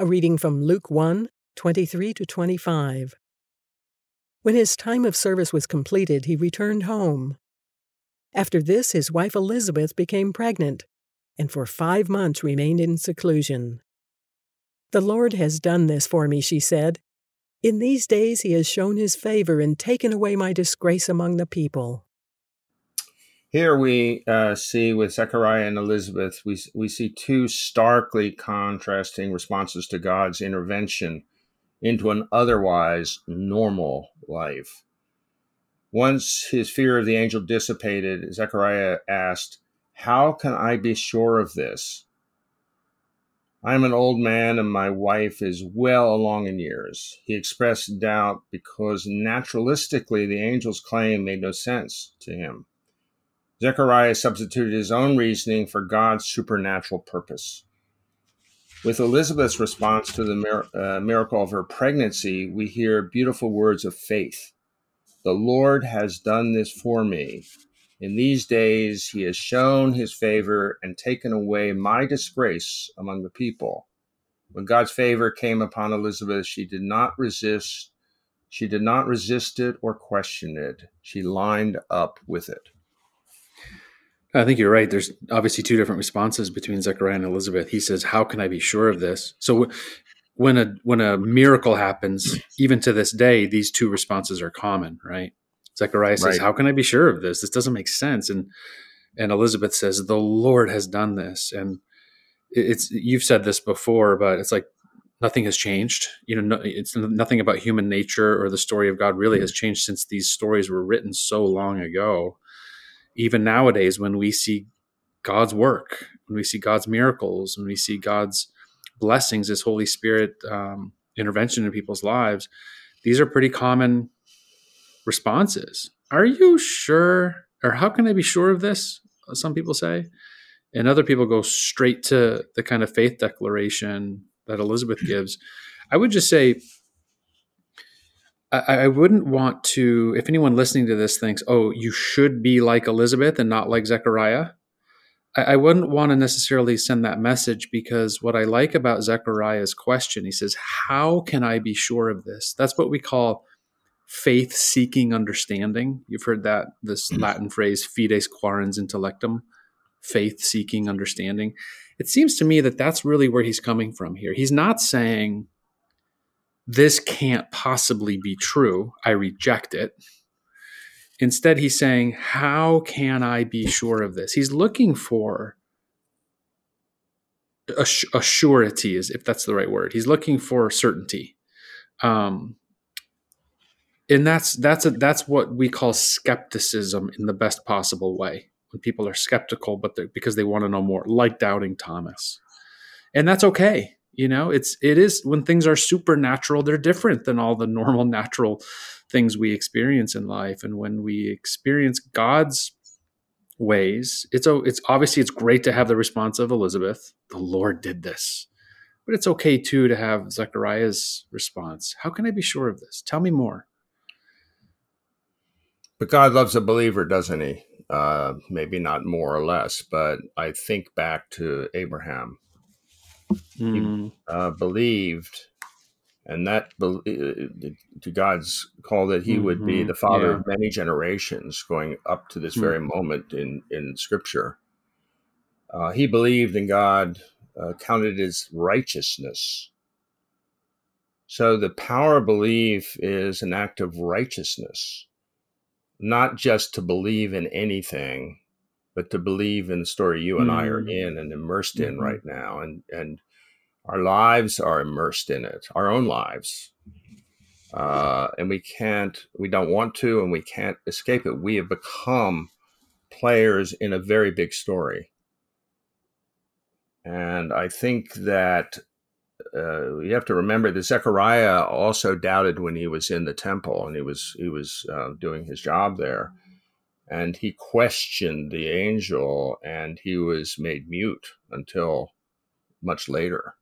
A reading from Luke 1 23 to 25. When his time of service was completed, he returned home. After this, his wife Elizabeth became pregnant, and for five months remained in seclusion. The Lord has done this for me, she said. In these days he has shown his favor and taken away my disgrace among the people. Here we uh, see with Zechariah and Elizabeth, we, we see two starkly contrasting responses to God's intervention into an otherwise normal life. Once his fear of the angel dissipated, Zechariah asked, How can I be sure of this? I am an old man and my wife is well along in years. He expressed doubt because naturalistically the angel's claim made no sense to him. Zechariah substituted his own reasoning for God's supernatural purpose. With Elizabeth's response to the mir- uh, miracle of her pregnancy, we hear beautiful words of faith. The Lord has done this for me. In these days, he has shown his favor and taken away my disgrace among the people. When God's favor came upon Elizabeth, she did not resist. She did not resist it or question it. She lined up with it. I think you're right. There's obviously two different responses between Zechariah and Elizabeth. He says, "How can I be sure of this?" So when a when a miracle happens, even to this day, these two responses are common, right? Zechariah says, right. "How can I be sure of this? This doesn't make sense." And and Elizabeth says, "The Lord has done this." And it's you've said this before, but it's like nothing has changed. You know, no, it's nothing about human nature or the story of God really hmm. has changed since these stories were written so long ago even nowadays when we see God's work, when we see God's miracles, when we see God's blessings, His Holy Spirit um, intervention in people's lives, these are pretty common responses. Are you sure? Or how can I be sure of this? Some people say. And other people go straight to the kind of faith declaration that Elizabeth gives. I would just say, I, I wouldn't want to, if anyone listening to this thinks, oh, you should be like Elizabeth and not like Zechariah, I, I wouldn't want to necessarily send that message because what I like about Zechariah's question, he says, How can I be sure of this? That's what we call faith seeking understanding. You've heard that, this mm-hmm. Latin phrase, fides quaerens intellectum, faith seeking understanding. It seems to me that that's really where he's coming from here. He's not saying, this can't possibly be true. I reject it. Instead, he's saying, How can I be sure of this? He's looking for a, surety, is if that's the right word. He's looking for certainty. Um, and that's that's a, that's what we call skepticism in the best possible way. When people are skeptical, but because they want to know more, like doubting Thomas, and that's okay you know it's it is when things are supernatural they're different than all the normal natural things we experience in life. And when we experience god's ways it's a, it's obviously it's great to have the response of elizabeth the lord did this. But it's okay too to have zechariah's response. How can i be sure of this? Tell me more. But god loves a believer doesn't he? Uh, maybe not more or less but i think back to abraham mm. he hmm. uh, believed, and that to God's call that He mm-hmm. would be mm-hmm. the father yeah. of many generations, going up to this mm. very moment in in Scripture. Uh, he believed in God, uh, counted as righteousness. So the power of belief is an act of righteousness, not just to believe in anything, but to believe in the story you and mm. I are mm. in and immersed mm-hmm. in right now. And, and our lives are immersed in it, our own lives. Uh, and we can't, we don't want to, and we can't escape it. We have become players in a very big story. And I think that uh, you have to remember that Zechariah also doubted when he was in the temple and he was he was uh, doing his job there and he questioned the angel and he was made mute until much later.